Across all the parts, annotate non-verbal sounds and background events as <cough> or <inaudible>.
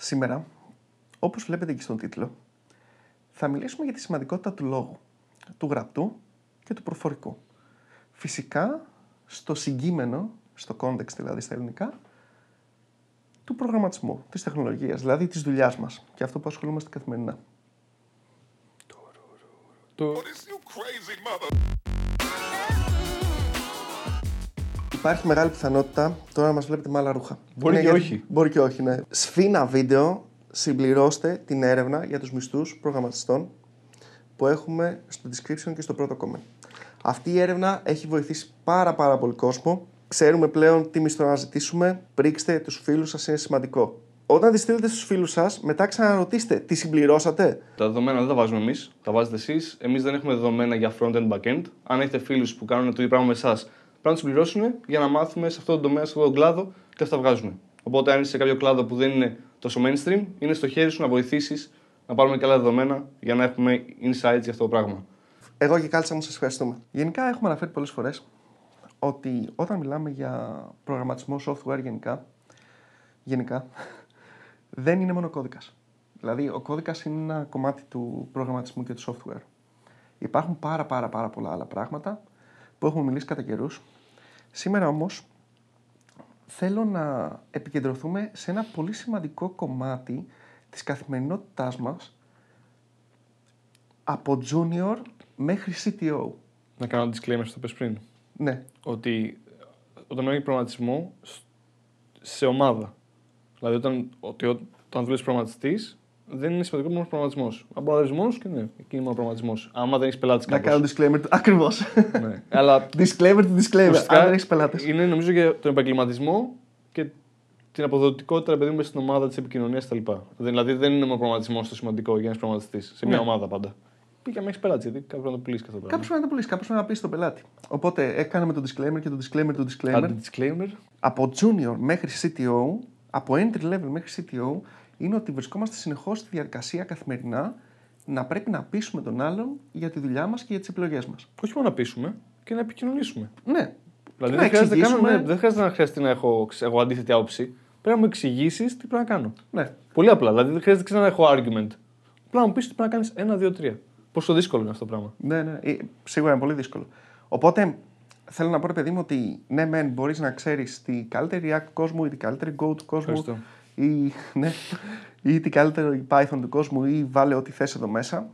Σήμερα, όπως βλέπετε και στον τίτλο, θα μιλήσουμε για τη σημαντικότητα του λόγου, του γραπτού και του προφορικού. Φυσικά, στο συγκείμενο, στο context δηλαδή στα ελληνικά, του προγραμματισμού, της τεχνολογίας, δηλαδή της δουλειάς μας και αυτό που ασχολούμαστε καθημερινά. Υπάρχει μεγάλη πιθανότητα τώρα να μας βλέπετε με άλλα ρούχα. Μπορεί Ναι, και γιατί- όχι. Μπορεί και όχι, ναι. Σφίνα βίντεο, συμπληρώστε την έρευνα για τους μισθούς προγραμματιστών που έχουμε στο description και στο πρώτο comment. Αυτή η έρευνα έχει βοηθήσει πάρα πάρα πολύ κόσμο. Ξέρουμε πλέον τι μισθό να ζητήσουμε. Πρίξτε τους φίλους σας, είναι σημαντικό. Όταν τη στείλετε στους φίλους σας, μετά ξαναρωτήστε τι συμπληρώσατε. Τα δεδομένα δεν τα βάζουμε εμείς, τα βάζετε εσείς. Εμείς δεν έχουμε δεδομένα για front-end back-end. Αν έχετε φίλους που κάνουν το ίδιο πράγμα με εσάς, πρέπει να τους συμπληρώσουν για να μάθουμε σε αυτό το τομέα, σε αυτό τον κλάδο τι αυτά βγάζουν. Οπότε, αν είσαι σε κάποιο κλάδο που δεν είναι τόσο mainstream, είναι στο χέρι σου να βοηθήσεις να πάρουμε καλά δεδομένα για να έχουμε insights για αυτό το πράγμα. Εγώ και κάλτσα μου σας ευχαριστούμε. Γενικά έχουμε αναφέρει πολλές φορές ότι όταν μιλάμε για προγραμματισμό software γενικά, γενικά <laughs> δεν είναι μόνο κώδικας. Δηλαδή ο κώδικας είναι ένα κομμάτι του προγραμματισμού και του software. Υπάρχουν πάρα πάρα πάρα πολλά άλλα πράγματα που έχουμε μιλήσει κατά καιρούς. Σήμερα όμως θέλω να επικεντρωθούμε σε ένα πολύ σημαντικό κομμάτι της καθημερινότητάς μας από junior μέχρι CTO. Να κάνω disclaimer στο πες πριν. Ναι, Ότι όταν μιλάμε για προγραμματισμό σ- σε ομάδα. Δηλαδή, όταν, ότι ό- όταν δουλεύεις προγραμματιστής, δεν είναι σημαντικό μόνο προγραμματισμός. Αν μπορεί να δουλεύει μόνο και ναι, εκεί είναι μόνο προγραμματισμός. Άμα δεν έχεις πελάτη να κάπως. κάνω disclaimer. του- <laughs> Ακριβώς. ναι. Αλλά disclaimer του disclaimer. ουσιαστικά Αν δεν έχεις πελάτες. είναι νομίζω για τον επαγγελματισμό και την αποδοτικότητα ρε παιδί μου μες στην ομάδα της επικοινωνίας κτλ. Δηλαδή δεν είναι μόνο προγραμματισμός το σημαντικό για να είσαι προγραμματιστής. Σε μια Ναι. ομάδα πάντα. Πήγα να έχεις πελάτη, γιατί κάποιος να το πουλήσει και αυτό το Κάποιος πράγμα. πρέπει να το πουλήσει, κάποιος πρέπει να πει στον πελάτη. Οπότε έκαναμε το disclaimer και το disclaimer του disclaimer. Κάντε disclaimer. Από junior μέχρι CTO, από entry level μέχρι CTO, είναι ότι βρισκόμαστε συνεχώς στη διαδικασία καθημερινά να πρέπει να πείσουμε τον άλλον για τη δουλειά μας και για τις επιλογές μας. Όχι μόνο να πείσουμε και να επικοινωνήσουμε. Ναι. Δηλαδή Να δεν χρειάζεται, καν, εξηγήσουμε- ναι, δεν χρειάζεται να χρειαστεί να έχω ξε- εγώ αντίθετη άποψη. Πρέπει να μου εξηγήσεις τι πρέπει να κάνω. ναι. Πολύ απλά. Δηλαδή δεν χρειάζεται ξανά να έχω argument. Απλά να μου πεις τι πρέπει να κάνεις ένα, δύο, τρία. Πόσο δύσκολο είναι αυτό το πράγμα. Ναι, ναι. Ε, Σίγουρα είναι πολύ δύσκολο. Οπότε θέλω να πω, ρε παιδί μου, ότι ναι, μεν μπορείς να ξέρεις τη καλύτερη React του κόσμου ή την καλύτερη Go του κόσμου Ευχαριστώ. Ή, ναι, ή την καλύτερη Python του κόσμου ή βάλε ό,τι θες εδώ μέσα.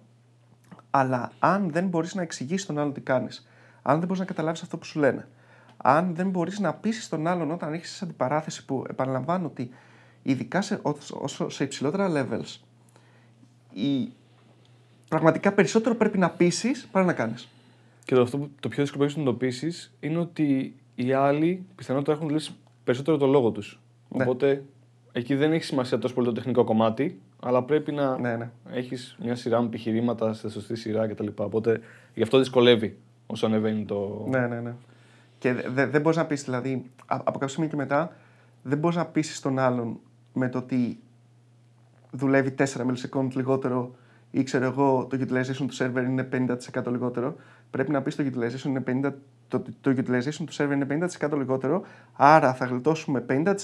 Αλλά αν δεν μπορείς να εξηγήσεις τον άλλον τι κάνεις, αν δεν μπορείς να καταλάβεις αυτό που σου λένε, αν δεν μπορείς να πείσεις τον άλλον όταν έχεις αντιπαράθεση που επαναλαμβάνω ότι ειδικά σε, όσο- όσο σε υψηλότερα levels, η, πραγματικά περισσότερο πρέπει να πείσεις παρά να κάνεις. Και το, αυτό που, το πιο δύσκολο που έχεις να εντοπίσει είναι ότι οι άλλοι πιθανότατα έχουν δουλέψει περισσότερο το λόγο τους. Ναι. Οπότε εκεί δεν έχει σημασία τόσο πολύ το τεχνικό κομμάτι, αλλά πρέπει να Ναι, ναι. έχεις μια σειρά με επιχειρήματα σε σωστή σειρά κτλ. Οπότε γι' αυτό δυσκολεύει όσο ανεβαίνει το. Ναι, ναι, ναι. Και δε- δε- δεν μπορείς να πεις, δηλαδή, α- από κάποιο σημείο και μετά, δεν μπορείς να πείσεις τον άλλον με το ότι δουλεύει 4 millisecond λιγότερο ή ξέρω εγώ το utilization του server είναι 50% λιγότερο. Πρέπει να πεις το utilization είναι 50%. Το, το utilization του server είναι 50% λιγότερο, άρα θα γλιτώσουμε 50%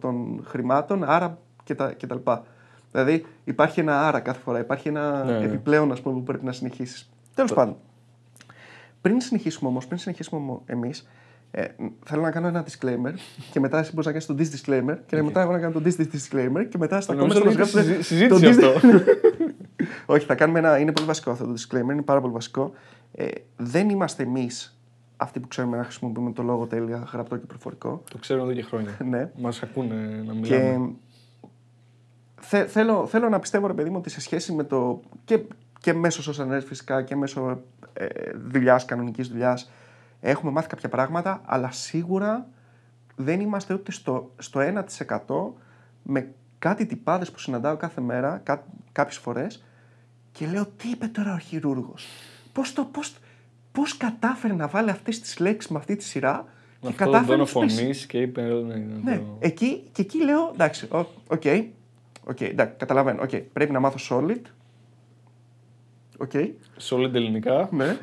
των χρημάτων, άρα και τα, και τα λοιπά. Δηλαδή υπάρχει ένα άρα κάθε φορά, υπάρχει ένα Ναι, ναι. επιπλέον ας πούμε, που πρέπει να συνεχίσεις. Τέλος πάντων. Πριν συνεχίσουμε όμως, πριν συνεχίσουμε όμως εμείς, ε, θέλω να κάνω ένα disclaimer και μετά εσύ μπορείς να κάνεις το disclaimer και μετά εγώ να κάνω το dis disclaimer και μετά στα comments Νομίζω θα ότι μας είναι γράψετε συζή- το συζήτηση dis- αυτό. <laughs> Όχι, θα κάνουμε ένα. Είναι πολύ βασικό αυτό το disclaimer, είναι πάρα πολύ βασικό. Ε, δεν είμαστε εμείς αυτοί που ξέρουμε να χρησιμοποιούμε το λόγο τέλεια, γραπτό και προφορικό. το ξέρω εδώ και χρόνια. <laughs> ναι. Μας ακούνε να μιλάμε. Και θε, θέλω, θέλω να πιστεύω, ρε παιδί μου, ότι σε σχέση με το. και, και μέσω social network φυσικά και μέσω ε, δουλειάς, κανονικής δουλειάς, έχουμε μάθει κάποια πράγματα, αλλά σίγουρα δεν είμαστε ούτε στο, στο 1% με κάτι τυπάδες που συναντάω κάθε μέρα, κά, κάποιες φορές, και λέω τι είπε τώρα ο χειρούργος; Πώς το. Πώς, Πώς κατάφερε να βάλει αυτές τις λέξεις με αυτή τη σειρά και Αυτό τον κατάφερε τόνο να τους πείσει. φωνής και είπε. Ναι, ναι, Ναι, το- εκεί, και εκεί λέω εντάξει, ok, ok, ok, εντάξει, καταλαβαίνω, οκ, πρέπει να μάθω SOLID, ok, SOLID ελληνικά. ναι,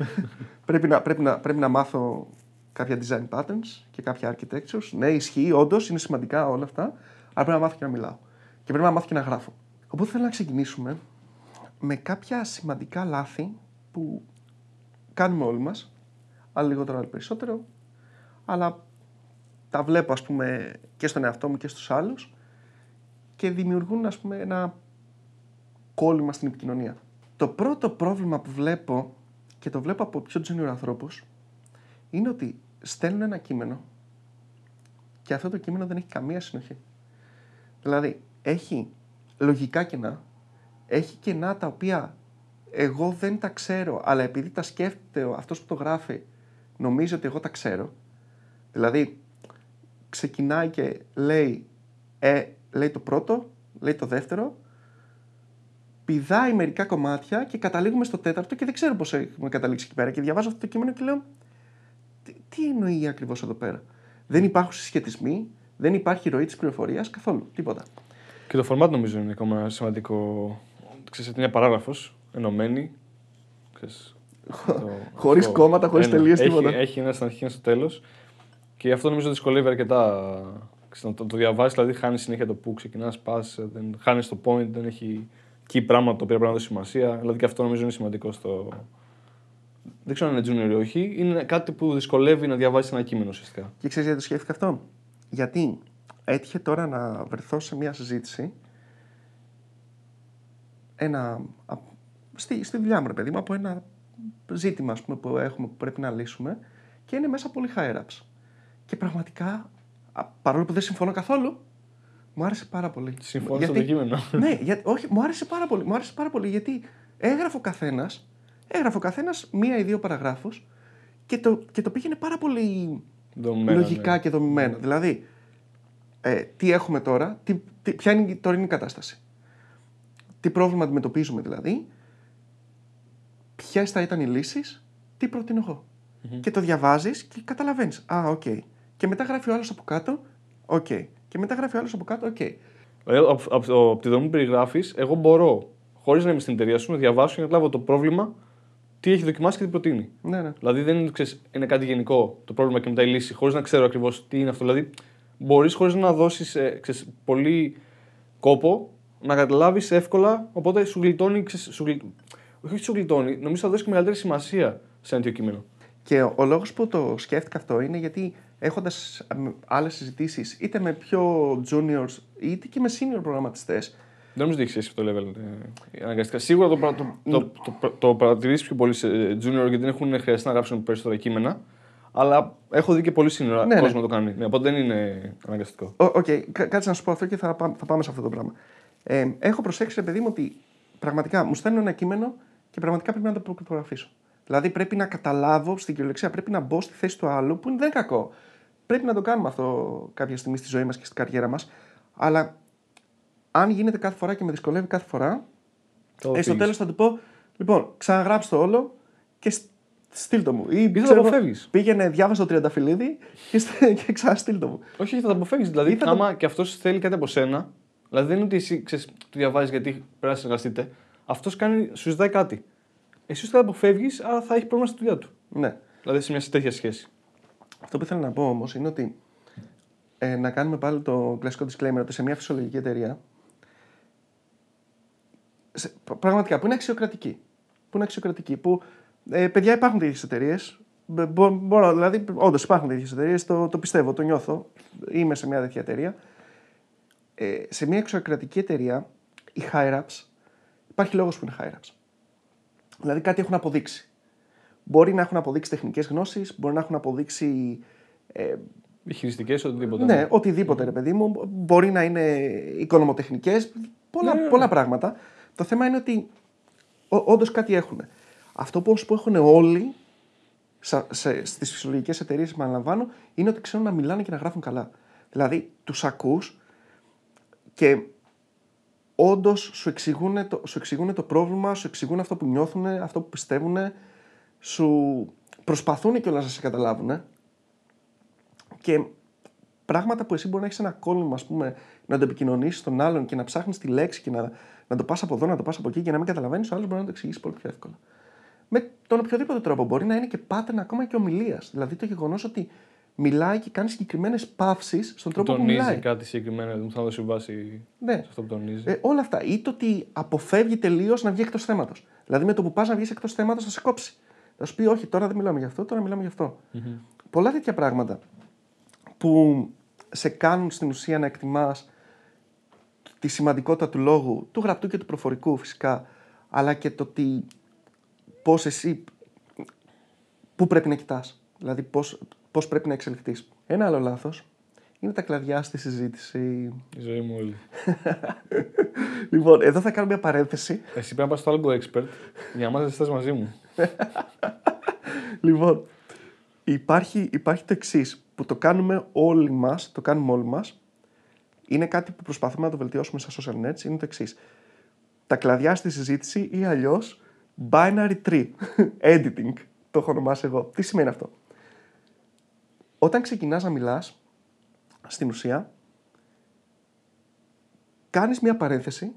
πρέπει, να, πρέπει, να, πρέπει να μάθω κάποια design patterns και κάποια architectures, ναι, ισχύει, όντως είναι σημαντικά όλα αυτά, αλλά πρέπει να μάθω και να μιλάω. Και πρέπει να μάθω και να γράφω. Οπότε θέλω να ξεκινήσουμε με κάποια σημαντικά λάθη που κάνουμε όλοι μας, άλλο λιγότερο άλλο περισσότερο, αλλά τα βλέπω ας πούμε και στον εαυτό μου και στους άλλους και δημιουργούν ας πούμε ένα κόλλημα στην επικοινωνία. Το πρώτο πρόβλημα που βλέπω και το βλέπω από πιο junior ανθρώπους είναι ότι στέλνουν ένα κείμενο και αυτό το κείμενο δεν έχει καμία συνοχή. Δηλαδή, έχει λογικά κενά, έχει κενά τα οποία εγώ δεν τα ξέρω, αλλά επειδή τα σκέφτεται αυτός που το γράφει, νομίζω ότι εγώ τα ξέρω. Δηλαδή, ξεκινάει και λέει, ε, λέει το πρώτο, λέει το δεύτερο, πηδάει μερικά κομμάτια και καταλήγουμε στο τέταρτο και δεν ξέρω πώς έχουμε καταλήξει εκεί πέρα. Και διαβάζω αυτό το κείμενο και λέω, τι, τι εννοεί ακριβώς εδώ πέρα; Δεν υπάρχουν συσχετισμοί, δεν υπάρχει ροή της πληροφορίας καθόλου. Τίποτα. Και το format νομίζω είναι ακόμα σημαντικό. Ξέρεις, είναι μια παράγραφος ενωμένη. <laughs> χωρίς κόμματα, χωρίς τελείες, τίποτα. Έχει ένα στην αρχή και στο τέλος. Και αυτό νομίζω δυσκολεύει αρκετά. να το, το διαβάσεις, δηλαδή χάνεις συνέχεια το που ξεκινάς, πας, χάνεις το point, δεν έχει εκεί πράγματα τα οποία πρέπει να δώσει σημασία. Δηλαδή και αυτό νομίζω είναι σημαντικό στο, δεν ξέρω αν είναι junior ή όχι, είναι κάτι που δυσκολεύει να διαβάσεις ένα κείμενο ουσιαστικά. Και ξέρεις γιατί το σκέφτηκα αυτό; Γιατί έτυχε τώρα να βρεθώ σε μια συζήτηση ένα, στη, στη δουλειά μου, ρε παιδί μου, από ένα ζήτημα ας πούμε, που έχουμε που πρέπει να λύσουμε και είναι μέσα πολύ higher ups. Και πραγματικά, παρόλο που δεν συμφωνώ καθόλου, μου άρεσε πάρα πολύ. Συμφωνώ στο κείμενο. <laughs> Ναι, γιατί, όχι, μου άρεσε πάρα πολύ. Μου άρεσε πάρα πολύ γιατί έγραφε ο καθένας έγραφε ο καθένας μία ή δύο παραγράφους και το, και το πήγαινε πάρα πολύ λογικά ναι. και δομημένο. Δηλαδή, ε, τι έχουμε τώρα, τι, τι, ποια είναι η τωρινή κατάσταση. Τι πρόβλημα αντιμετωπίζουμε δηλαδή, ποιες θα ήταν οι λύσεις, τι προτείνω Και το διαβάζεις και καταλαβαίνεις. Α, ok. Okay. Και μετά γράφει ο άλλος από κάτω, ok. Okay. Και μετά γράφει ο άλλος από κάτω, ok. Okay. Δηλαδή, από, από, από τη δομή που περιγράφεις, εγώ μπορώ, χωρίς να είμαι στην εταιρεία σου, να διαβάσω και να καταλάβω το πρόβλημα τι έχει δοκιμάσει και τι προτείνει. Ναι, ναι. Δηλαδή δεν είναι, ξέρεις, είναι κάτι γενικό το πρόβλημα και μετά η λύση, χωρίς να ξέρω ακριβώς τι είναι αυτό. Δηλαδή μπορείς χωρίς να δώσεις ε, πολύ κόπο να καταλάβεις εύκολα, οπότε σου γλιτώνει. Ξέρεις, σου γλι... Όχι σου γλιτώνει, νομίζω θα δώσει και μεγαλύτερη σημασία σε ένα τέτοιο κείμενο. Και ο, ο λόγος που το σκέφτηκα αυτό είναι γιατί έχοντας άλλες συζητήσεις είτε με πιο juniors είτε και με senior προγραμματιστές, δεν νομίζω ότι έχεις αυτό το level. Ε, αναγκαστικά. Σίγουρα το, το, το, το, το παρατηρήσεις πιο πολύ σε junior γιατί δεν έχουν χρειαστεί να γράψουν περισσότερα κείμενα. Αλλά έχω δει και πολύ senior ναι, κόσμος ναι. το κάνει. Ναι, οπότε δεν είναι αναγκαστικό. OK, okay. κάτσε να σου πω αυτό και θα, πάμε, θα πάμε σε αυτό το πράγμα. Ε, έχω προσέξει, παιδί μου, ότι πραγματικά μου στέλνουν ένα κείμενο και πραγματικά πρέπει να το αποκρυπτογραφήσω. Δηλαδή πρέπει να καταλάβω στην κυριολεξία, πρέπει να μπω στη θέση του άλλου που δεν είναι κακό. Πρέπει να το κάνουμε αυτό κάποια στιγμή στη ζωή μας και στην καριέρα μας. Αλλά αν γίνεται κάθε φορά και με δυσκολεύει κάθε φορά, ε, στο τέλος θα του πω: Λοιπόν, ξαναγράψτε το όλο και στείλ το μου. Ή θα το αποφεύγεις. Πήγαινε, διάβασε το τριανταφυλλίδι και, <laughs> και ξαναστείλ το μου. Όχι, θα το αποφεύγεις. Δηλαδή, θα άμα το... και αυτός θέλει κάτι από σένα, δηλαδή δεν είναι ότι εσύ ξέρεις, το διαβάζεις γιατί πρέπει να συνεργαστείτε. Αυτός σου ζητάει κάτι. Εσύ θα το αποφεύγει, αλλά θα έχει πρόβλημα στη δουλειά του. Ναι. Δηλαδή σε μια τέτοια σχέση. Αυτό που ήθελα να πω όμως είναι ότι ε, να κάνουμε πάλι το κλασικό disclaimer ότι σε μια φυσιολογική εταιρεία πραγματικά, που είναι αξιοκρατική. Που είναι αξιοκρατική. Που, ε, παιδιά, υπάρχουν τέτοιες εταιρείες. Μπορώ, δηλαδή, όντως υπάρχουν τέτοιες εταιρείες, το, το πιστεύω, το νιώθω. Είμαι σε μια τέτοια εταιρεία. Ε, σε μια αξιοκρατική εταιρεία, οι high ups, υπάρχει λόγος που είναι high ups. Δηλαδή κάτι έχουν αποδείξει. Μπορεί να έχουν αποδείξει τεχνικές γνώσεις, μπορεί να έχουν αποδείξει. Ε, Χειριστικέ, οτιδήποτε. Ναι, οτιδήποτε, ρε παιδί μου. Μπορεί να είναι οικονομοτεχνικές, πολλά, ναι, ναι, πολλά ναι. πράγματα. Το θέμα είναι ότι όντως κάτι έχουν. Αυτό που, που έχουν όλοι στις φυσιολογικές εταιρείες, που αναλαμβάνω, είναι ότι ξέρουν να μιλάνε και να γράφουν καλά. Δηλαδή, τους ακούς και όντως σου, εξηγούν το, σου εξηγούν το πρόβλημα, σου εξηγούν αυτό που νιώθουν, αυτό που πιστεύουν, σου προσπαθούν και όλα να σε καταλάβουν. Και πράγματα που εσύ μπορεί να έχεις ένα κόλλημα, ας πούμε, να το επικοινωνήσεις στον άλλον και να ψάχνεις τη λέξη και να να το πας από εδώ, να το πας από εκεί και να μην καταλαβαίνεις, ο άλλος μπορεί να το εξηγήσει πολύ πιο εύκολα. Με τον οποιοδήποτε τρόπο μπορεί να είναι και pattern ακόμα και ομιλίας. Δηλαδή το γεγονός ότι μιλάει και κάνει συγκεκριμένες παύσεις στον τρόπο που τονίζει μιλάει. κάτι συγκεκριμένο, δηλαδή μου θα δώσει βάση Ναι. σε αυτό που τονίζει. Ε, όλα αυτά. Ή το ότι αποφεύγει τελείως να βγει εκτός θέματος. Δηλαδή με το που πας να βγεις εκτός θέματος θα σε κόψει. Θα σου πει: Όχι, τώρα δεν μιλάμε γι' αυτό, τώρα μιλάμε γι' αυτό. Πολλά τέτοια πράγματα που σε κάνουν στην ουσία να εκτιμάς τη σημαντικότητα του λόγου, του γραπτού και του προφορικού φυσικά, αλλά και το ότι πώς εσύ, πού πρέπει να κοιτάς, δηλαδή πώς, πώς πρέπει να εξελιχθείς. Ένα άλλο λάθος είναι τα κλαδιά στη συζήτηση. Η ζωή μου όλη. <laughs> Λοιπόν, εδώ θα κάνω μια παρένθεση. Εσύ πρέπει να πας στο Algo Expert για να μάθεις τι μαζί μου. <laughs> Λοιπόν, υπάρχει, υπάρχει το εξής που το κάνουμε όλοι μας, το κάνουμε όλοι μας, είναι κάτι που προσπαθούμε να το βελτιώσουμε στα social nets, είναι το εξής. Τα κλαδιά στη συζήτηση ή αλλιώς binary tree <laughs> editing, το έχω ονομάσει εγώ. Τι σημαίνει αυτό; Όταν ξεκινάς να μιλάς, στην ουσία, κάνεις μια παρένθεση,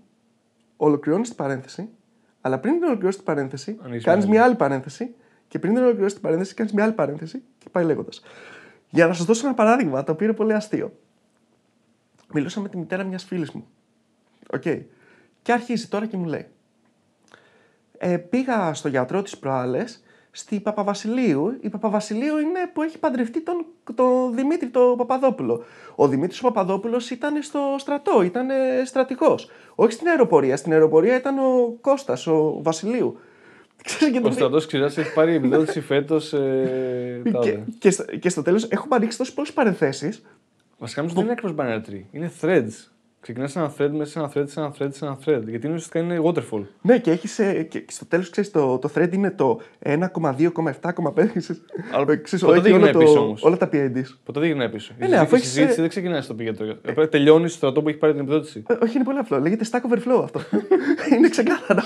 ολοκληρώνεις την παρένθεση, αλλά πριν την ολοκληρώσεις την παρένθεση, Ανοίγεις κάνεις μια μια άλλη παρένθεση και πριν την ολοκληρώσεις την παρένθεση, κάνεις μια άλλη παρένθεση και πάει λέγοντας. Για να σας δώσω ένα παράδειγμα, το οποίο είναι πολύ αστείο. Μιλούσα με τη μητέρα μιας φίλης μου. Οκ. Και αρχίζει τώρα και μου λέει. Ε, πήγα στο γιατρό τις προάλλες στη Παπαβασιλείου. Η Παπαβασιλείου είναι που έχει παντρευτεί τον, τον Δημήτρη τον Παπαδόπουλο. Ο Δημήτρης ο Παπαδόπουλος ήταν στο στρατό, ήταν στρατηγός. Όχι στην αεροπορία, στην αεροπορία ήταν ο Κώστας, ο Βασιλείου. <laughs> Ξέρεις, και Ο τον- στρατός Ξηράς έχει πάρει επιδότηση φέτος. Ε, <laughs> και, τάδε. και, στο, και στο τέλος έχουμε ανοίξει τόσες πολλές παρενθέσεις Βασικά νομίζω δεν είναι ακριβώς binary tree. Είναι threads. Ξεκινάς σε ένα thread, μέσα σε ένα thread, σε ένα thread, σε ένα thread. Γιατί είναι ουσιαστικά είναι waterfall. Ναι, και, έχεις, ε, και στο τέλος ξέρεις το, το thread είναι το 1,2,7,5. Αλλά Ξέρεις, ποτέ έχει δεν όλο γυρνάει το- πίσω όμως. Όλα τα PIDs. Ποτέ δεν γυρνάει πίσω. Ε, Η ναι, αφού συζήτηση- η έχεις, συζήτηση ε, δεν ξεκινάει στο πηγέτο. Πρέπει να τελειώνεις στο στρατό που έχεις πάρει την επιδότηση. Ε, όχι, είναι πολύ απλό. Λέγεται Stack Overflow αυτό. <laughs> είναι ξεκάθαρο.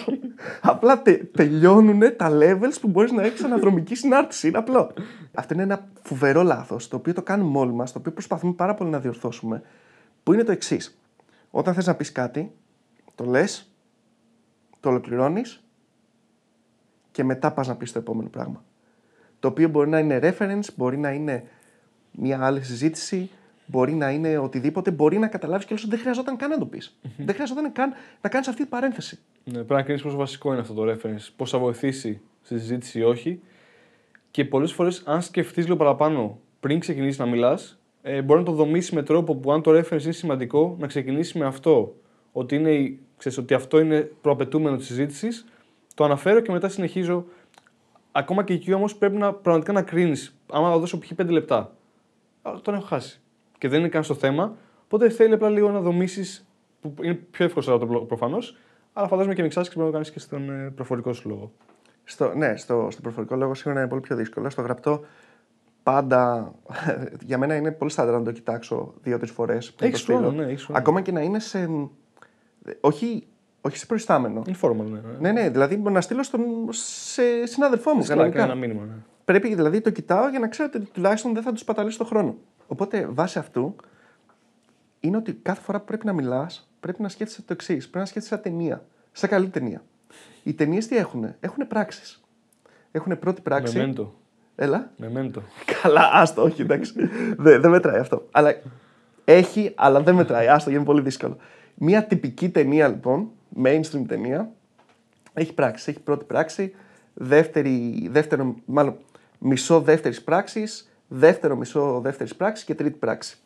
Απλά τε, τελειώνουν τα levels που μπορείς να έχεις αναδρομική συνάρτηση. Είναι απλό. Αυτό είναι ένα φοβερό λάθος, το οποίο το κάνουμε όλοι μας, το οποίο προσπαθούμε πάρα πολύ να διορθώσουμε, που είναι το εξής. Όταν θες να πεις κάτι, το λες, το ολοκληρώνεις και μετά πας να πεις το επόμενο πράγμα. Το οποίο μπορεί να είναι reference, μπορεί να είναι μια άλλη συζήτηση, μπορεί να είναι οτιδήποτε, μπορεί να καταλάβεις και ότι δεν χρειαζόταν καν να το πεις. δεν χρειαζόταν καν να κάνεις αυτή την παρένθεση. Ναι, πρέπει να κρίνεις πόσο βασικό είναι αυτό το reference, πώς θα βοηθήσει στη συζήτηση ή όχι. Και πολλές φορές, αν σκεφτείς λίγο παραπάνω πριν ξεκινήσεις να μιλάς, ε, μπορεί να το δομήσει με τρόπο που αν το reference είναι σημαντικό, να ξεκινήσει με αυτό. Ότι, είναι, η- ξέρεις, ότι αυτό είναι προαπαιτούμενο της συζήτησης, το αναφέρω και μετά συνεχίζω. Ακόμα και εκεί όμως πρέπει να, πραγματικά να κρίνεις. Άμα θα δώσω π.χ. 5 λεπτά, α, τον έχω χάσει. Και δεν είναι καν στο θέμα. Οπότε θέλει απλά λίγο να δομήσεις. που είναι πιο εύκολο από το προφανώς, αλλά φαντάζομαι και μιξάσεις και πρέπει να το κάνεις και στον ε, προφορικό σου λόγο. Στο, ναι, στο, στο προφορικό λόγο σίγουρα είναι πολύ πιο δύσκολο. Στο γραπτό πάντα <laughs> για μένα είναι πολύ στάνταρ να το κοιτάξω δύο-τρεις φορές. Έχεις χρόνο, ναι, έχεις χρόνο. Ακόμα και να είναι σε. Όχι, όχι σε προϊστάμενο. Είναι formal, ναι. Ναι, ναι, δηλαδή να στείλω στον, σε συνάδελφό μου. Slack, κανονικά. ένα μήνυμα. Ναι. Πρέπει δηλαδή το κοιτάω για να ξέρω ότι τουλάχιστον δεν θα τους παταλήσω το χρόνο. Οπότε βάσει αυτού είναι ότι κάθε φορά που πρέπει να μιλάς, πρέπει να σκέφτεσαι το εξής. Πρέπει να σκέφτεσαι σαν ταινία. Σαν καλή ταινία. Οι ταινίες τι έχουν, έχουν πράξεις. Έχουν πρώτη πράξη. Μεμέντο. Έλα. Μεμέντο. Καλά, άστο, όχι, εντάξει. δεν, δεν μετράει αυτό. Αλλά έχει, αλλά δεν μετράει. Άστο, γιατί είναι πολύ δύσκολο. Μια τυπική ταινία, λοιπόν, mainstream ταινία, έχει πράξη. Έχει πρώτη πράξη, δεύτερη, δεύτερο, μάλλον μισό δεύτερης πράξης, δεύτερο μισό δεύτερης πράξης και τρίτη πράξη.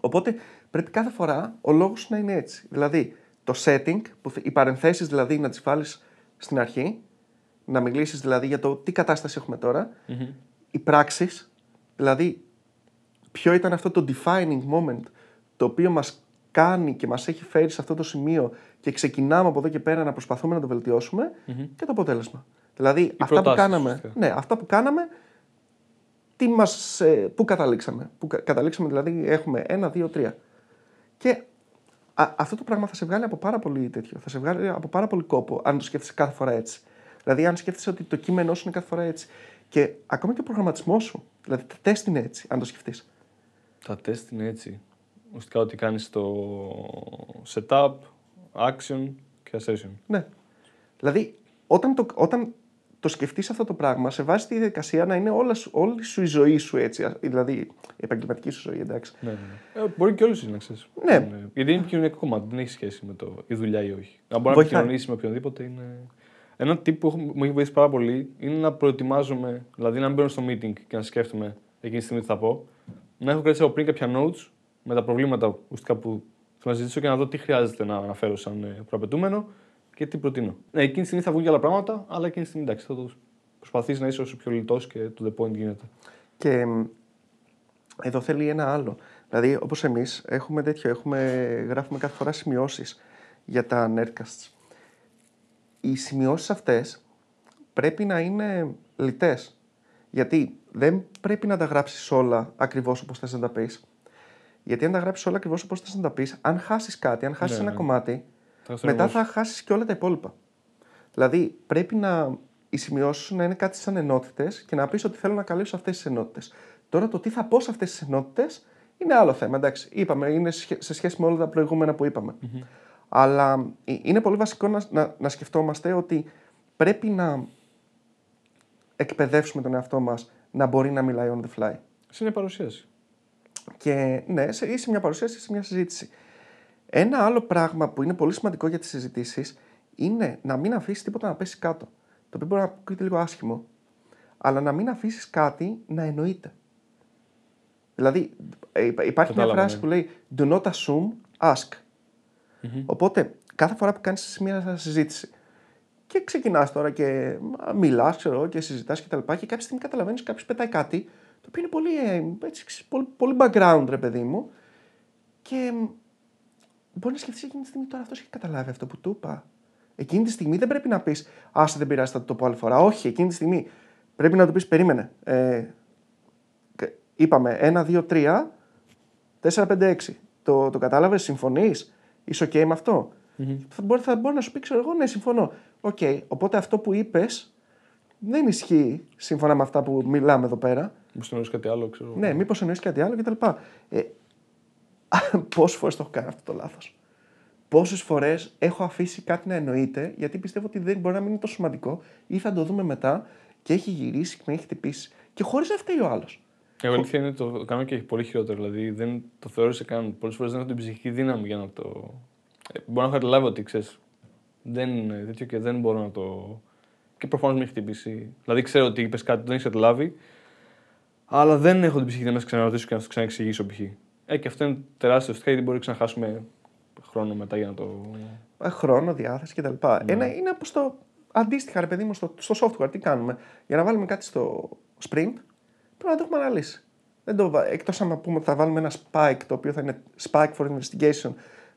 Οπότε πρέπει κάθε φορά ο λόγος να είναι έτσι. Δηλαδή το setting, που, θε- οι παρενθέσεις δηλαδή να τις βάλεις στην αρχή, να μιλήσεις δηλαδή για το τι κατάσταση έχουμε τώρα, οι πράξεις, δηλαδή ποιο ήταν αυτό το defining moment το οποίο μας κάνει και μας έχει φέρει σε αυτό το σημείο και ξεκινάμε από εδώ και πέρα να προσπαθούμε να το βελτιωσουμε και το αποτέλεσμα. Δηλαδή αυτά που προτάσεις, κάναμε, ουσιαστικά. ναι, αυτά που κάναμε, τι μας, ε, πού καταλήξαμε; Πού κα- καταλήξαμε δηλαδή έχουμε ένα, δύο, τρία. Και α, αυτό το πράγμα θα σε βγάλει από πάρα πολύ τέτοιο. Θα σε βγάλει από πάρα πολύ κόπο αν το σκέφτεσαι κάθε φορά έτσι. Δηλαδή, αν σκέφτεσαι ότι το κείμενό σου είναι κάθε φορά έτσι. Και ακόμα και ο προγραμματισμός σου. Δηλαδή, τα τεστ είναι έτσι, αν το σκεφτείς. Τα τεστ είναι έτσι. Ουσιαστικά ότι κάνεις το setup, action και assertion. Ναι. Δηλαδή, όταν το, όταν το σκεφτείς αυτό το πράγμα, σε βάζει τη διαδικασία να είναι όλας, σου- όλη σου η ζωή σου έτσι. α- Δηλαδή η επαγγελματική σου ζωή, εντάξει. Ναι, ναι. ναι. Ε, μπορεί και όλε να ξέρεις. Ναι. Γιατί είναι επικοινωνιακό κομμάτι, δεν έχει σχέση με το η δουλειά ή όχι. Αν μπορεί να Βοηθάει. επικοινωνήσει με οποιονδήποτε είναι. Ένα tip που έχω- μου έχει βοηθήσει πάρα πολύ είναι να προετοιμάζομαι, δηλαδή να μπαίνω στο meeting και να σκέφτομαι εκείνη τη στιγμή τι θα πω. Να έχω κρατήσει από πριν κάποια notes με τα προβλήματα ουσιαστικά που θέλω να συζητήσω και να δω τι χρειάζεται να αναφέρω σαν ε, προαπαιτούμενο και τι προτείνω. Ναι, εκείνη τη στιγμή θα βγουν και άλλα πράγματα, αλλά εκείνη τη στιγμή εντάξει, θα το προσπαθήσει να είσαι όσο πιο λιτός και to the point γίνεται. Και μ, εδώ θέλει ένα άλλο. Δηλαδή, όπως εμείς έχουμε τέτοιο, έχουμε, γράφουμε κάθε φορά σημειώσεις για τα Nerdcasts. Οι σημειώσεις αυτές πρέπει να είναι λιτές. Γιατί δεν πρέπει να τα γράψεις όλα ακριβώς όπως θες να τα πεις. Γιατί αν τα γράψεις όλα ακριβώς όπως θες να τα πεις, αν χάσεις κάτι, αν χάσεις Ναι, ένα ναι. κομμάτι, Θα μετά θα χάσεις και όλα τα υπόλοιπα. Δηλαδή, πρέπει να οι σημειώσεις σου να είναι κάτι σαν ενότητες και να πεις ότι θέλω να καλύψω αυτές τις ενότητες. Τώρα το τι θα πω σε αυτές τις ενότητες είναι άλλο θέμα. Εντάξει, είπαμε, είναι σχε- σε σχέση με όλα τα προηγούμενα που ειπαμε Αλλά ε, είναι πολύ βασικό να, να, να σκεφτόμαστε ότι πρέπει να εκπαιδεύσουμε τον εαυτό μας να μπορεί να μιλάει on the fly. Είναι παρουσίαση. Και ναι, σε, ή σε μια παρουσίαση ή σε μια συζήτηση. Ένα άλλο πράγμα που είναι πολύ σημαντικό για τις συζητήσεις είναι να μην αφήσεις τίποτα να πέσει κάτω. Το οποίο μπορεί να ακούγεται λίγο άσχημο, αλλά να μην αφήσεις κάτι να εννοείται. Δηλαδή, ε, υπά- υπάρχει μια Κατάλαβα, φράση ναι. που λέει Do not assume, ask. Οπότε, κάθε φορά που κάνεις μια συζήτηση και ξεκινάς τώρα και μιλάς, ξέρω εγώ, και συζητάς και τα λοιπά και κάποια στιγμή καταλαβαίνεις κάποιος πετάει κάτι το οποίο είναι πολύ, ε, έτσι, ξέρεις, πολύ, πολύ background, ρε παιδί μου και μ, μπορεί να σκεφτείς εκείνη τη στιγμή τώρα αυτός έχει καταλάβει αυτό που του είπα. Εκείνη τη στιγμή δεν πρέπει να πεις άσε δεν πειράζει θα το πω άλλη φορά. Όχι, εκείνη τη στιγμή πρέπει να του πεις περίμενε. Ε, κα- είπαμε 1, 2, 3, 4, 5, 6. Το, το κατάλαβες, συμφωνείς, είσαι ok με αυτό; Θα, μπορεί, θα μπορεί να σου πει, ξέρω εγώ, ναι, συμφωνώ. Οκ, οπότε αυτό που είπες δεν ισχύει σύμφωνα με αυτά που μιλάμε εδώ πέρα. Μου εννοείς κάτι άλλο, ξέρω. Ναι, μήπως εννοείς κάτι άλλο κτλ. Ε, Πόσες φορές το έχω κάνει αυτό το λάθος; Πόσες φορές έχω αφήσει κάτι να εννοείται γιατί πιστεύω ότι δεν μπορεί να μην είναι τόσο σημαντικό ή θα το δούμε μετά και έχει γυρίσει και με έχει χτυπήσει. Και χωρίς να φταίει ο άλλος. Η αλήθεια είναι το κάνω και πολύ χειρότερο. Δηλαδή δεν το θεώρησε καν. Πολλές φορές δεν έχω την ψυχική δύναμη για να το. Ε, μπορώ να καταλάβω ότι ξέρεις. Δεν είναι τέτοιο και δεν μπορώ να το. Και προφανώς με έχει χτυπήσει. Δηλαδή ξέρω ότι είπες κάτι που δεν έχεις καταλάβει. Αλλά δεν έχω την ψυχική δύναμη να σε ξαναρωτήσω και να σου ξαναεξηγήσω π.χ. Ε, και αυτό είναι τεράστιο ουσιαστικά γιατί μπορεί να χάσουμε χρόνο μετά για να το. Ε, Χρόνο, διάθεση κτλ. Ένα, είναι όπως το αντίστοιχα, ρε παιδί μου, στο, στο software. Τι κάνουμε; Για να βάλουμε κάτι στο sprint, πρέπει να το έχουμε αναλύσει. Δεν το, βα- εκτός αν πούμε ότι θα βάλουμε ένα spike το οποίο θα είναι spike for investigation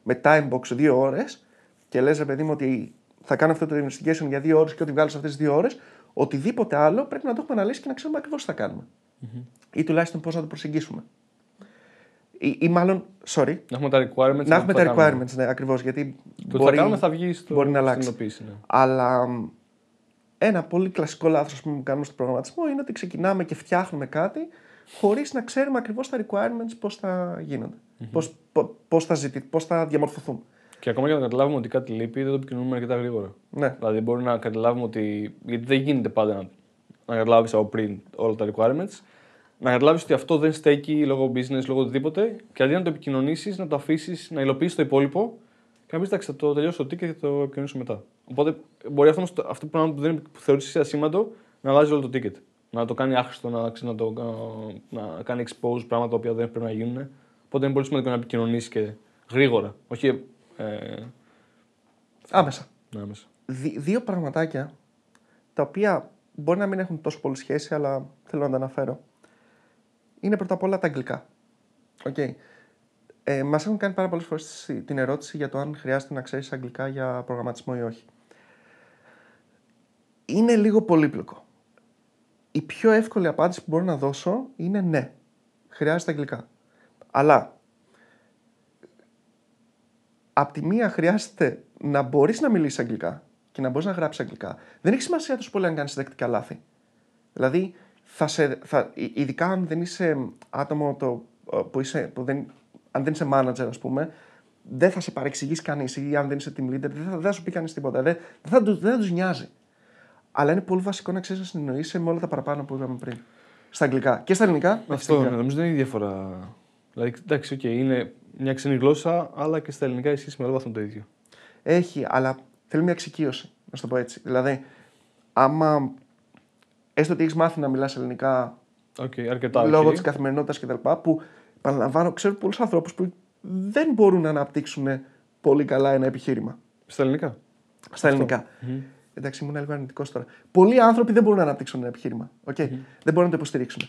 με time box δύο ώρες και λες ρε παιδί μου ότι θα κάνω αυτό το investigation για δύο ώρες και ό,τι βγάλω σε αυτές τις δύο ώρες οτιδήποτε άλλο πρέπει να το έχουμε αναλύσει και να ξέρουμε ακριβώς τι θα κάνουμε. Ή τουλάχιστον πώς να το προσεγγίσουμε. Ή, ή μάλλον, sorry, Να έχουμε τα requirements. να έχουμε το τα θα κάνουμε. requirements, ναι, ακριβώς, γιατί Το τι θα κάνουμε θα βγει στο, μπορεί να στην αλλάξει. υλοποίηση, ναι. Αλλά μ, ένα πολύ κλασικό λάθος που κάνουμε στο προγραμματισμό είναι ότι ξεκινάμε και φτιάχνουμε κάτι χωρίς να ξέρουμε ακριβώς τα requirements πώς θα γίνονται. Πώς, πο- πώς, θα ζητή, πώς θα διαμορφωθούν. Και ακόμα και να καταλάβουμε ότι κάτι λείπει, δεν το επικοινωνούμε αρκετά γρήγορα. Ναι. Δηλαδή, μπορεί να καταλάβουμε ότι. Γιατί δεν γίνεται πάντα να, να καταλάβεις από πριν όλα τα requirements. Να καταλάβεις ότι αυτό δεν στέκει λόγω business, λόγω οτιδήποτε. Και αντί να το επικοινωνήσεις, να το αφήσεις να υλοποιήσει το υπόλοιπο. Και να πει εντάξει, θα το τελειώσω το ticket και θα το επικοινωνήσω μετά. Οπότε μπορεί αυτό, όμως- αυτό το πράγμα που, δεν, που θεωρείς εσύ ασήμαντο να αλλάζει όλο το ticket. Να το κάνει άχρηστο, να, ξέρεις, να, το, να κάνει expose πράγματα τα οποία δεν πρέπει να γίνουν. Οπότε είναι πολύ σημαντικό να επικοινωνήσει και γρήγορα. Όχι ε, Άμεσα. ναι, μέσα. Δι- δύο πραγματάκια τα οποία μπορεί να μην έχουν τόσο πολύ σχέση, αλλά θέλω να τα αναφέρω. Είναι πρώτα απ' όλα τα αγγλικά. Okay. Ε, Μας έχουν κάνει πάρα πολλές φορές την ερώτηση για το αν χρειάζεται να ξέρεις αγγλικά για προγραμματισμό ή όχι. Είναι λίγο πολύπλοκο. Η πιο εύκολη απάντηση που μπορώ να δώσω είναι ναι. Χρειάζεται αγγλικά. Αλλά απ' τη μία χρειάζεται να μπορείς να μιλήσεις αγγλικά και να μπορείς να γράψεις αγγλικά. Δεν έχει σημασία τόσο πολύ αν κάνεις δεκτικά λάθη. Δηλαδή, θα σε, θα, ει- ειδικά αν δεν είσαι άτομο το, ε, που, είσαι, που δεν, αν δεν είσαι manager, ας πούμε, δεν θα σε παρεξηγήσει κανείς ή αν δεν είσαι team leader, δεν θα, δεν θα σου πει κανείς τίποτα. Δεν, δεν θα, του- δεν θα τους νοιάζει. Αλλά είναι πολύ βασικό να ξέρεις να συνεννοείσαι με όλα τα παραπάνω που είπαμε πριν. Στα αγγλικά. Και στα ελληνικά. όχι στα Αυτό ναι, αγγλικά. νομίζω δεν είναι η διαφορά. Δηλαδή, εντάξει, οκ, είναι μια ξένη γλώσσα, αλλά και στα ελληνικά ισχύει σε μεγάλο βαθμό το ίδιο. Έχει, αλλά θέλει μια εξοικείωση. Να σου το πω έτσι. Δηλαδή, άμα έστω ότι έχεις μάθει να μιλάς ελληνικά Οκ, αρκετά. λόγω οκ. της καθημερινότητας κτλ. Που παραλαμβάνω, ξέρω πολλούς ανθρώπους που δεν μπορούν να αναπτύξουν πολύ καλά ένα επιχείρημα. Στα ελληνικά. Στα ελληνικά. Εντάξει, ήμουν λίγο αρνητικός τώρα. Πολλοί άνθρωποι δεν μπορούν να αναπτύξουν ένα επιχείρημα. οκ; Δεν μπορούν να το υποστηρίξουν.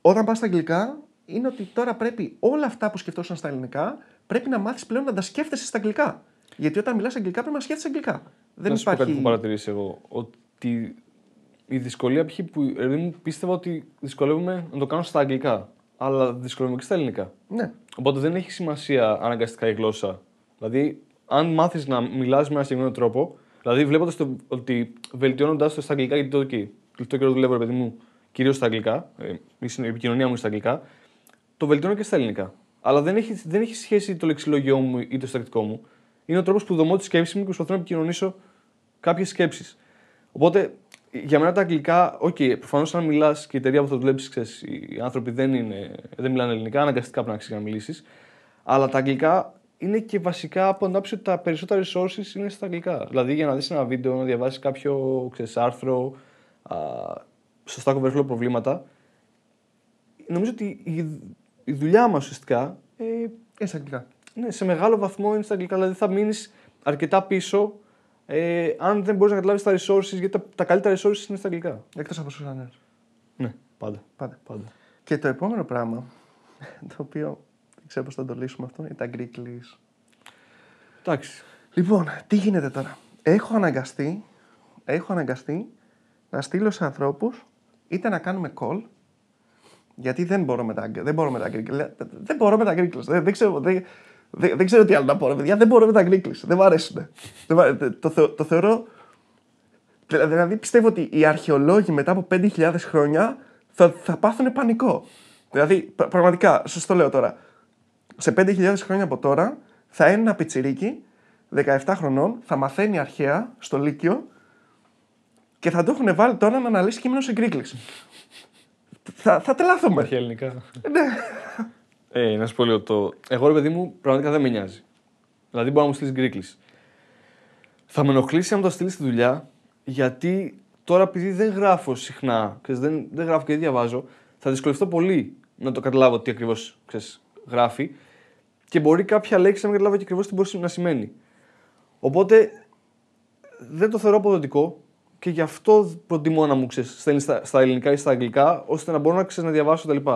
Όταν πας στα αγγλικά, είναι ότι τώρα πρέπει όλα αυτά που σκεφτόσαν στα ελληνικά πρέπει να μάθεις πλέον να τα σκέφτεσαι στα αγγλικά. Γιατί όταν μιλάς αγγλικά πρέπει να σκέφτεσαι αγγλικά. Δεν να σου πω κάτι που υπάρχει. έχω παρατηρήσει εγώ. Ότι η δυσκολία π.χ. που ρε παιδί μου, πίστευα ότι δυσκολεύομαι να το κάνω στα αγγλικά. Αλλά δυσκολεύομαι και στα ελληνικά. Ναι. Οπότε δεν έχει σημασία αναγκαστικά η γλώσσα. Δηλαδή, αν μάθεις να μιλάς με ένα συγκεκριμένο τρόπο, δηλαδή βλέποντας ότι βελτιώνοντα το στα αγγλικά, γιατί το εκεί, το καιρό δουλεύω, ρε παιδί μου, κυρίως στα αγγλικά, ε, η συν- η επικοινωνία μου είναι στα αγγλικά, το βελτιώνω και στα ελληνικά. Αλλά δεν έχει, δεν έχει σχέση το λεξιλόγιό μου ή το στρατικό μου. Είναι ο τρόπος που δομώ τη σκέψη μου και προσπαθώ να επικοινωνήσω κάποιες σκέψεις. Οπότε για μένα τα αγγλικά, OK, okay, προφανώς αν μιλάς και η εταιρεία που θα δουλέψεις, οι άνθρωποι δεν, είναι, δεν μιλάνε ελληνικά, αναγκαστικά πρέπει να ξέρεις να μιλήσεις. Αλλά τα αγγλικά είναι και βασικά από την άποψη ότι τα περισσότερα resources είναι στα αγγλικά. Δηλαδή για να δεις ένα βίντεο, να διαβάσεις κάποιο ξέρεις, άρθρο, α, στο Stack Overflow προβλήματα. Νομίζω ότι η, η δουλειά μας ουσιαστικά ε, Είναι στα αγγλικά. ναι, σε μεγάλο βαθμό είναι στα αγγλικά. Δηλαδή θα μείνεις αρκετά πίσω ε, αν δεν μπορείς να καταλάβεις τα resources, γιατί τα, τα καλύτερα resources είναι στα αγγλικά. Εκτός από στου ανέρου. Ναι, πάντα. Πάντα. πάντα. Και το επόμενο πράγμα, <laughs> το οποίο δεν ξέρω πώς θα το λύσουμε αυτό, είναι τα Greek leads. Εντάξει. Λοιπόν, τι γίνεται τώρα; Έχω αναγκαστεί, έχω αναγκαστεί να στείλω σε ανθρώπους είτε να κάνουμε call, γιατί δεν μπορώ με τα, δεν μπορώ με τα Greek leads. Δεν μπορώ με τα Greek leads. Δεν, δεν, ξέρω, δεν, δεν, δεν ξέρω τι άλλο να πω, ρε παιδιά. Δεν μπορώ με τα Greek leads. Δεν μου αρέσουν. Δεν μ' αρέ- το, θεω- το θεωρώ. Δηλαδή πιστεύω ότι οι αρχαιολόγοι μετά από 5.000 χρόνια θα, θα πάθουν πανικό. Δηλαδή, πρα- πραγματικά, σας το λέω τώρα. Σε 5.000 χρόνια από τώρα θα είναι ένα πιτσιρίκι 17 χρονών, θα μαθαίνει αρχαία στο Λύκειο και θα το έχουν βάλει τώρα να αναλύσει κείμενο σε γκρίκλις. θα, θα τρελαθούμε. Υπάρχει ελληνικά. ναι. Ε, να σου πω λίγο το. Εγώ ρε παιδί μου πραγματικά δεν με νοιάζει. Δηλαδή μπορεί να μου στείλεις γκρίκλις. Θα με ενοχλήσει αν το στείλεις στη δουλειά, γιατί τώρα επειδή δεν γράφω συχνά, ξέρεις, δεν, δεν γράφω και δεν διαβάζω, θα δυσκολευτώ πολύ να το καταλάβω τι ακριβώς γράφει και μπορεί κάποια λέξη να μην καταλάβω και ακριβώς τι μπορεί να σημαίνει. Οπότε δεν το θεωρώ αποδοτικό και γι' αυτό προτιμώ να μου ξέρεις, στέλνεις στα, στα ελληνικά ή στα αγγλικά, ώστε να μπορώ να, ξέρεις, να διαβάσω κτλ.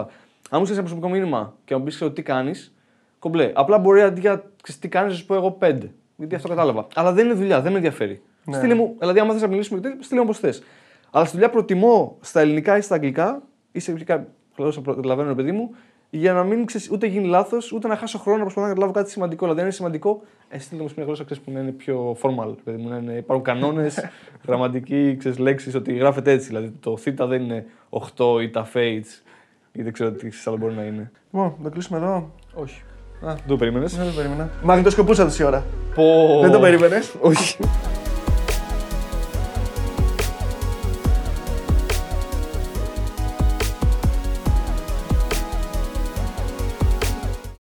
Αν μου στείλεις ένα προσωπικό μήνυμα και να μου πεις τι κάνεις, κομπλέ. Απλά μπορεί αντί για ξέρεις, τι κάνεις, να σου πω εγώ πέντε. Γιατί αυτό κατάλαβα. Αλλά δεν είναι δουλειά, δεν με ενδιαφέρει. Ναι. Στείλε μου, δηλαδή, άμα θες να μιλήσουμε, και τέτοια, στείλε μου όπως θες. Αλλά στη δουλειά προτιμώ στα ελληνικά ή στα αγγλικά ή σε κάποια γλώσσα που καταλαβαίνω, ρε παιδί μου, για να μην ξέρεις, ούτε γίνει λάθος, ούτε να χάσω χρόνο να προσπαθώ να καταλάβω κάτι σημαντικό. Δηλαδή, αν είναι σημαντικό, ε, στείλτε μου σε μια γλώσσα ξέρεις, που να είναι πιο formal. Παιδί μου, να είναι, υπάρχουν κανόνες, <laughs> γραμματικοί, λέξεις ότι γράφεται έτσι. Δηλαδή, το θ δεν είναι 8 ή τα fates ή δεν ξέρω τι άλλο μπορεί να είναι. Λοιπόν, να το κλείσουμε εδώ. Όχι. Α, Δεν το περίμενες; δεν το περίμενα. Μαγνητοσκοπούσα τόση ώρα. Πω. Δεν το περίμενες; Όχι.